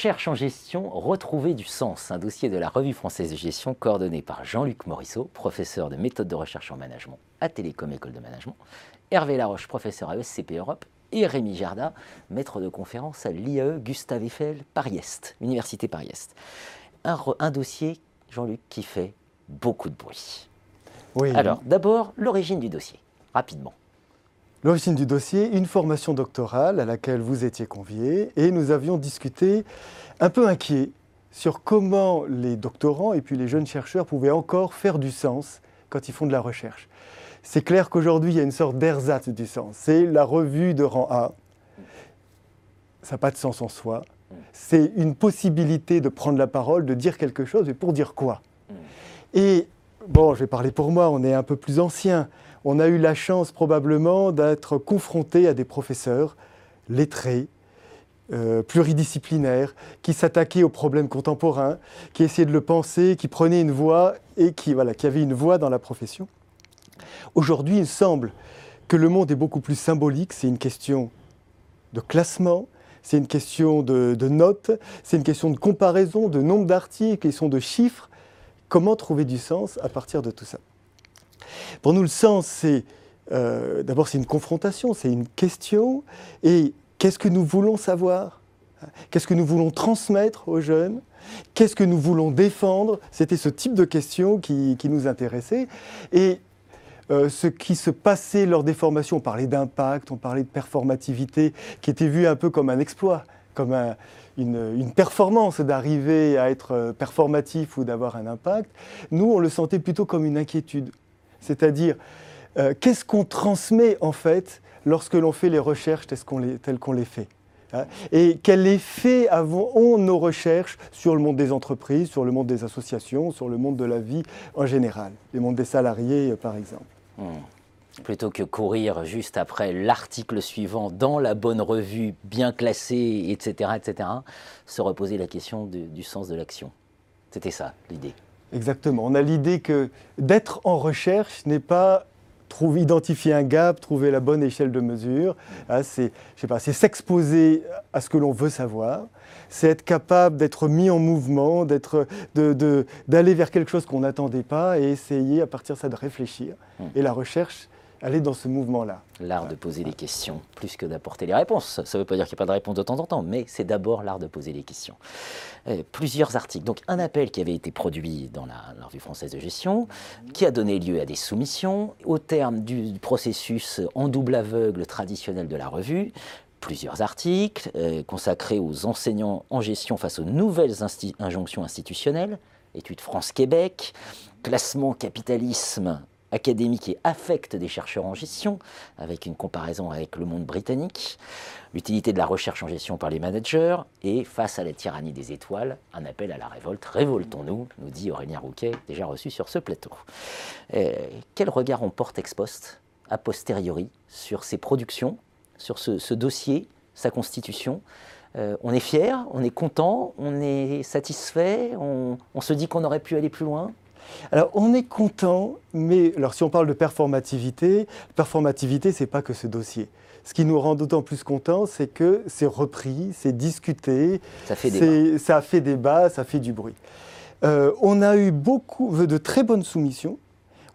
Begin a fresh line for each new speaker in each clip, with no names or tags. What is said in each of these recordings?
Recherche en gestion, retrouver du sens, un dossier de la Revue française de gestion coordonné par Jean-Luc Morisseau, professeur de méthode de recherche en management à Télécom École de Management, Hervé Laroche, professeur à ESCP Europe, et Rémi Jarda, maître de conférence à l'IAE Gustave Eiffel Paris-Est, Université Paris-Est. Un, un dossier, Jean-Luc, qui fait beaucoup de bruit. Oui. Alors, d'abord, l'origine du dossier, rapidement.
L'origine du dossier, une formation doctorale à laquelle vous étiez convié et nous avions discuté un peu inquiets sur comment les doctorants et puis les jeunes chercheurs pouvaient encore faire du sens quand ils font de la recherche. C'est clair qu'aujourd'hui, il y a une sorte d'ersatz du sens. C'est la revue de rang A. Ça n'a pas de sens en soi. C'est une possibilité de prendre la parole, de dire quelque chose, mais pour dire quoi? Et bon, je vais parler pour moi, on est un peu plus ancien on a eu la chance probablement d'être confronté à des professeurs lettrés, euh, pluridisciplinaires, qui s'attaquaient aux problèmes contemporains, qui essayaient de le penser, qui prenaient une voix et qui, avaient une voix dans la profession. Aujourd'hui, il semble que le monde est beaucoup plus symbolique, c'est une question de classement, c'est une question de, notes, c'est une question de comparaison, de nombre d'articles, sont de chiffres. Comment trouver du sens à partir de tout ça? Pour nous, le sens, c'est euh, d'abord c'est une confrontation, c'est une question. Et qu'est-ce que nous voulons savoir? Qu'est-ce que nous voulons transmettre aux jeunes? Qu'est-ce que nous voulons défendre? C'était ce type de questions qui, nous intéressait. Et euh, ce qui se passait lors des formations, on parlait d'impact, on parlait de performativité, qui était vu un peu comme un exploit, comme une, une, performance d'arriver à être euh, performatif ou d'avoir un impact. Nous, on le sentait plutôt comme une inquiétude. C'est-à-dire, euh, qu'est-ce qu'on transmet en fait lorsque l'on fait les recherches telles qu'on les, fait hein? Et quel effet ont nos recherches sur le monde des entreprises, sur le monde des associations, sur le monde de la vie en général, le monde des salariés par exemple? Hmm.
Plutôt que courir juste après l'article suivant dans la bonne revue, bien classée, etc., etc., se reposer la question du sens de l'action. C'était ça l'idée.
Exactement. On a l'idée que d'être en recherche n'est pas trouver, identifier un gap, trouver la bonne échelle de mesure. Hein, c'est, s'exposer à ce que l'on veut savoir. C'est être capable d'être mis en mouvement, d'être, d'aller vers quelque chose qu'on n'attendait pas et essayer à partir de ça de réfléchir. Mmh. Et la recherche, aller dans ce mouvement-là.
L'art de poser des questions, plus que d'apporter les réponses. Ça ne veut pas dire qu'il n'y a pas de réponse de temps en temps, mais c'est d'abord l'art de poser des questions. Euh, plusieurs articles. Donc un appel qui avait été produit dans la, revue française de gestion, qui a donné lieu à des soumissions. Au terme du, processus en double aveugle traditionnel de la revue, plusieurs articles euh, consacrés aux enseignants en gestion face aux nouvelles injonctions institutionnelles, études France-Québec, classement capitalisme académique et affecte des chercheurs en gestion, avec une comparaison avec le monde britannique, l'utilité de la recherche en gestion par les managers, et face à la tyrannie des étoiles, un appel à la révolte. Révoltons-nous, nous dit Aurélien Rouquet, déjà reçu sur ce plateau. Euh, quel regard on porte ex post, a posteriori, sur ces productions, sur ce, dossier, sa constitution? Euh, on est fier, on est content, on est satisfait, on se dit qu'on aurait pu aller plus loin?
Alors, on est content, mais alors, si on parle de performativité, performativité, ce n'est pas que ce dossier. Ce qui nous rend d'autant plus contents, c'est que c'est repris, c'est discuté,
ça fait, débat.
ça fait débat, ça fait du bruit. Euh, on a eu beaucoup de très bonnes soumissions.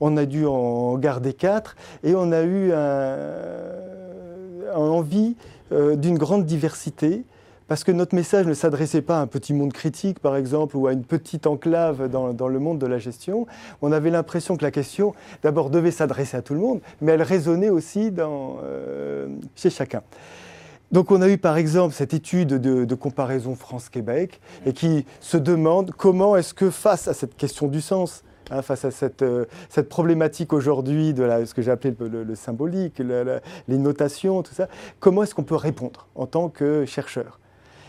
On a dû en garder quatre et on a eu un, envie euh, d'une grande diversité parce que notre message ne s'adressait pas à un petit monde critique, par exemple, ou à une petite enclave dans, le monde de la gestion. On avait l'impression que la question, d'abord, devait s'adresser à tout le monde, mais elle résonnait aussi euh, chez chacun. Donc on a eu par exemple cette étude de, comparaison France-Québec et qui se demande comment est-ce que face à cette question du sens, hein, face à cette, euh, problématique aujourd'hui de ce que j'ai appelé le, symbolique, les notations, tout ça, comment est-ce qu'on peut répondre en tant que chercheur?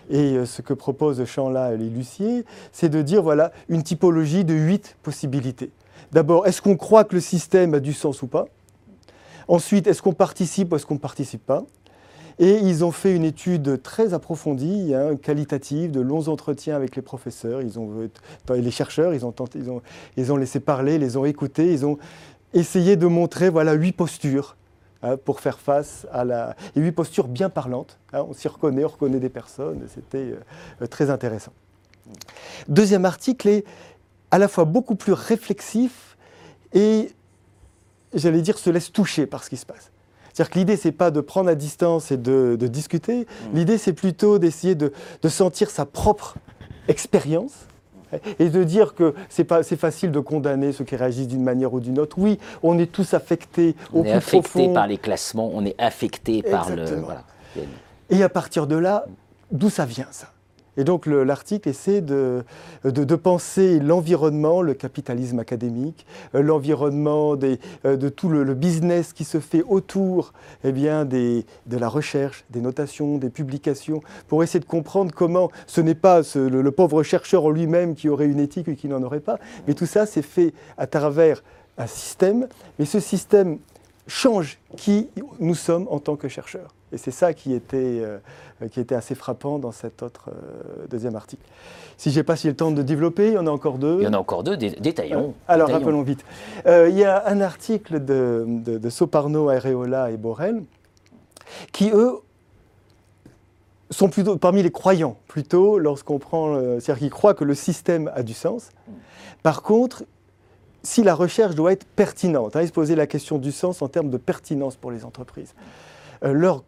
Et euh, ce que propose Champ-là et Lucier, c'est de dire voilà une typologie de huit possibilités. D'abord, est-ce qu'on croit que le système a du sens ou pas? Ensuite, est-ce qu'on participe ou est-ce qu'on ne participe pas? Et ils ont fait une étude très approfondie, hein, qualitative, de longs entretiens avec les professeurs, ont, les chercheurs, ils ont, laissé parler, les ont écoutés, ils ont essayé de montrer voilà, huit postures pour faire face à la... Et huit postures bien parlantes. Hein, on s'y reconnaît, on reconnaît des personnes. C'était euh, très intéressant. Deuxième article est à la fois beaucoup plus réflexif et, j'allais dire, se laisse toucher par ce qui se passe. C'est-à-dire que l'idée, c'est pas de prendre à distance et de, discuter. Mmh. L'idée, c'est plutôt d'essayer de, sentir sa propre expérience et de dire que c'est pas c'est facile de condamner ceux qui réagissent d'une manière ou d'une autre. Oui, on est tous affectés
au on est affecté par les classements, on est affecté par le voilà.
Et à partir de là, d'où ça vient ça? Et donc l'article essaie de, de, penser l'environnement, le capitalisme académique, euh, l'environnement euh, de tout le, business qui se fait autour eh bien, de la recherche, des notations, des publications, pour essayer de comprendre comment ce n'est pas le, pauvre chercheur en lui-même qui aurait une éthique et qui n'en aurait pas, mais tout ça c'est fait à travers un système, mais ce système change qui nous sommes en tant que chercheurs. Et c'est ça qui était, euh, qui était assez frappant dans cet autre euh, deuxième article. Si je n'ai pas si le temps de développer, il y en a encore deux.
Il y en a encore deux, détaillons.
alors rappelons vite. Euh, il y a un article de, de, Soparno, Areola et Borel qui, eux, sont plutôt parmi les croyants, plutôt lorsqu'on prend. C'est-à-dire qu'ils croient que le système a du sens. Par contre, si la recherche doit être pertinente, hein, ils se posaient la question du sens en termes de pertinence pour les entreprises. leur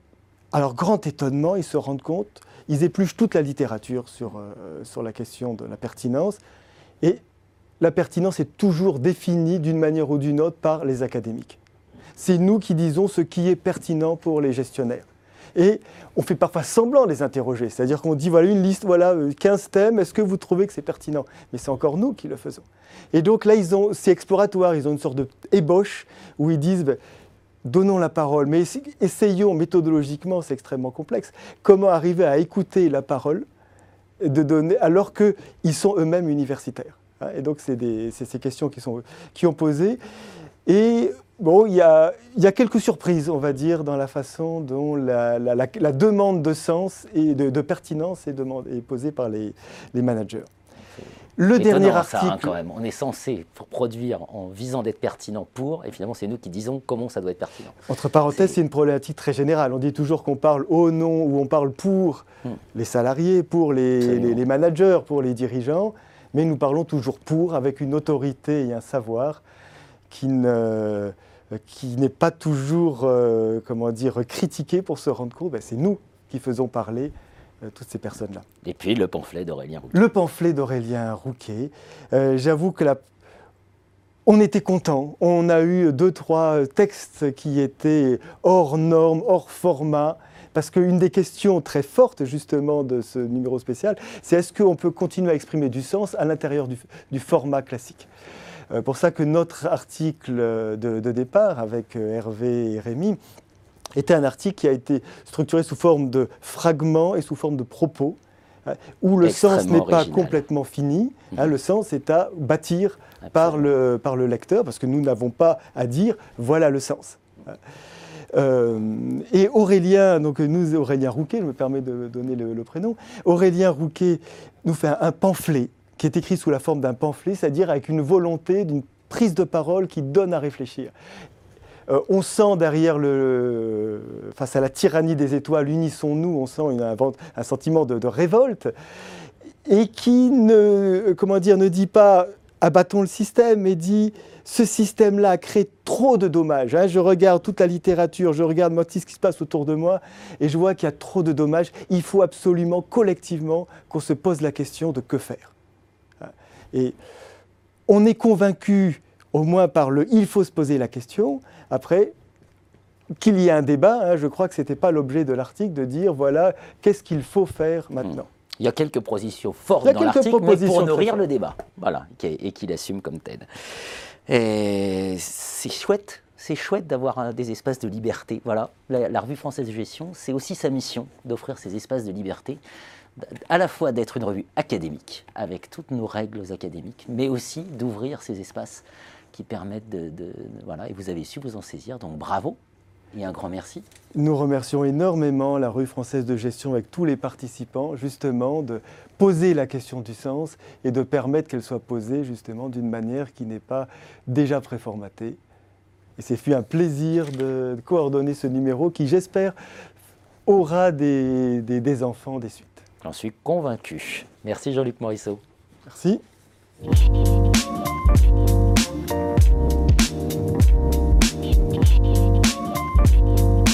alors, grand étonnement, ils se rendent compte, ils épluchent toute la littérature sur, euh, sur la question de la pertinence, et la pertinence est toujours définie d'une manière ou d'une autre par les académiques. C'est nous qui disons ce qui est pertinent pour les gestionnaires. Et on fait parfois semblant de les interroger, c'est-à-dire qu'on dit voilà une liste, voilà 15 euh, thèmes, est-ce que vous trouvez que c'est pertinent? Mais c'est encore nous qui le faisons. Et donc là, c'est exploratoire, ils ont une sorte de ébauche où ils disent ben, donnons la parole, mais essayons méthodologiquement, c'est extrêmement complexe, comment arriver à écouter la parole de donner, alors qu'ils sont eux-mêmes universitaires. Hein? Et donc, c'est ces questions qui, sont, qui ont posé. Et bon, il y a, quelques surprises, on va dire, dans la façon dont la, demande de sens et de, pertinence est, posée par les managers.
Le dernier hein, article. quand même. On est censé produire en visant d'être pertinent pour, et finalement, c'est nous qui disons comment ça doit être pertinent.
Entre parenthèses, c'est une problématique très générale. On dit toujours qu'on parle au nom ou on parle pour hmm. les salariés, pour les, les, managers, pour les dirigeants, mais nous parlons toujours pour, avec une autorité et un savoir qui ne qui n'est pas toujours, euh, comment dire, critiqué pour se rendre compte, ben, c'est nous qui faisons parler toutes ces personnes-là.
Et puis le pamphlet d'Aurélien Rouquet.
Le pamphlet d'Aurélien Rouquet. Euh, j'avoue que la... on était content. On a eu deux, trois textes qui étaient hors normes, hors format. Parce qu'une des questions très fortes justement de ce numéro spécial, c'est est-ce qu'on peut continuer à exprimer du sens à l'intérieur du, format classique? Euh, Pour ça que notre article de, de départ avec Hervé et Rémi était un article qui a été structuré sous forme de fragments et sous forme de propos, hein, où le sens n'est pas complètement fini, hein, mhm. le sens est à bâtir par le, par le lecteur, parce que nous n'avons pas à dire voilà le sens. Euh, et Aurélien, donc nous, Aurélien Rouquet, je me permets de donner le, prénom, Aurélien Rouquet nous fait un, pamphlet qui est écrit sous la forme d'un pamphlet, c'est-à-dire avec une volonté d'une prise de parole qui donne à réfléchir. Euh, on sent derrière le, face à la tyrannie des étoiles, unissons-nous, on sent un, sentiment de, révolte, et qui ne, comment dire, ne dit pas abattons le système, mais dit ce système-là crée trop de dommages. Hein. Je regarde toute la littérature, je regarde moi, ce qui se passe autour de moi, et je vois qu'il y a trop de dommages. Il faut absolument, collectivement, qu'on se pose la question de que faire. Hein. Et on est convaincu, au moins par le il faut se poser la question, après, qu'il y ait un débat, hein, je crois que ce n'était pas l'objet de l'article de dire, voilà, qu'est-ce qu'il faut faire maintenant
Il y a quelques positions fortes dans l'article, mais pour nourrir le débat, voilà, et qu'il assume comme tel. C'est chouette, c'est chouette d'avoir des espaces de liberté. Voilà, la, Revue française de gestion, c'est aussi sa mission d'offrir ces espaces de liberté, à la fois d'être une revue académique, avec toutes nos règles académiques, mais aussi d'ouvrir ces espaces qui permettent de, Voilà, et vous avez su vous en saisir, donc bravo et un grand merci.
Nous remercions énormément la rue française de gestion avec tous les participants, justement, de poser la question du sens et de permettre qu'elle soit posée, justement, d'une manière qui n'est pas déjà préformatée Et c'est fut un plaisir de coordonner ce numéro qui, j'espère, aura des, des, des enfants des suites.
J'en suis convaincu. Merci Jean-Luc Morisseau.
Merci. Thank you.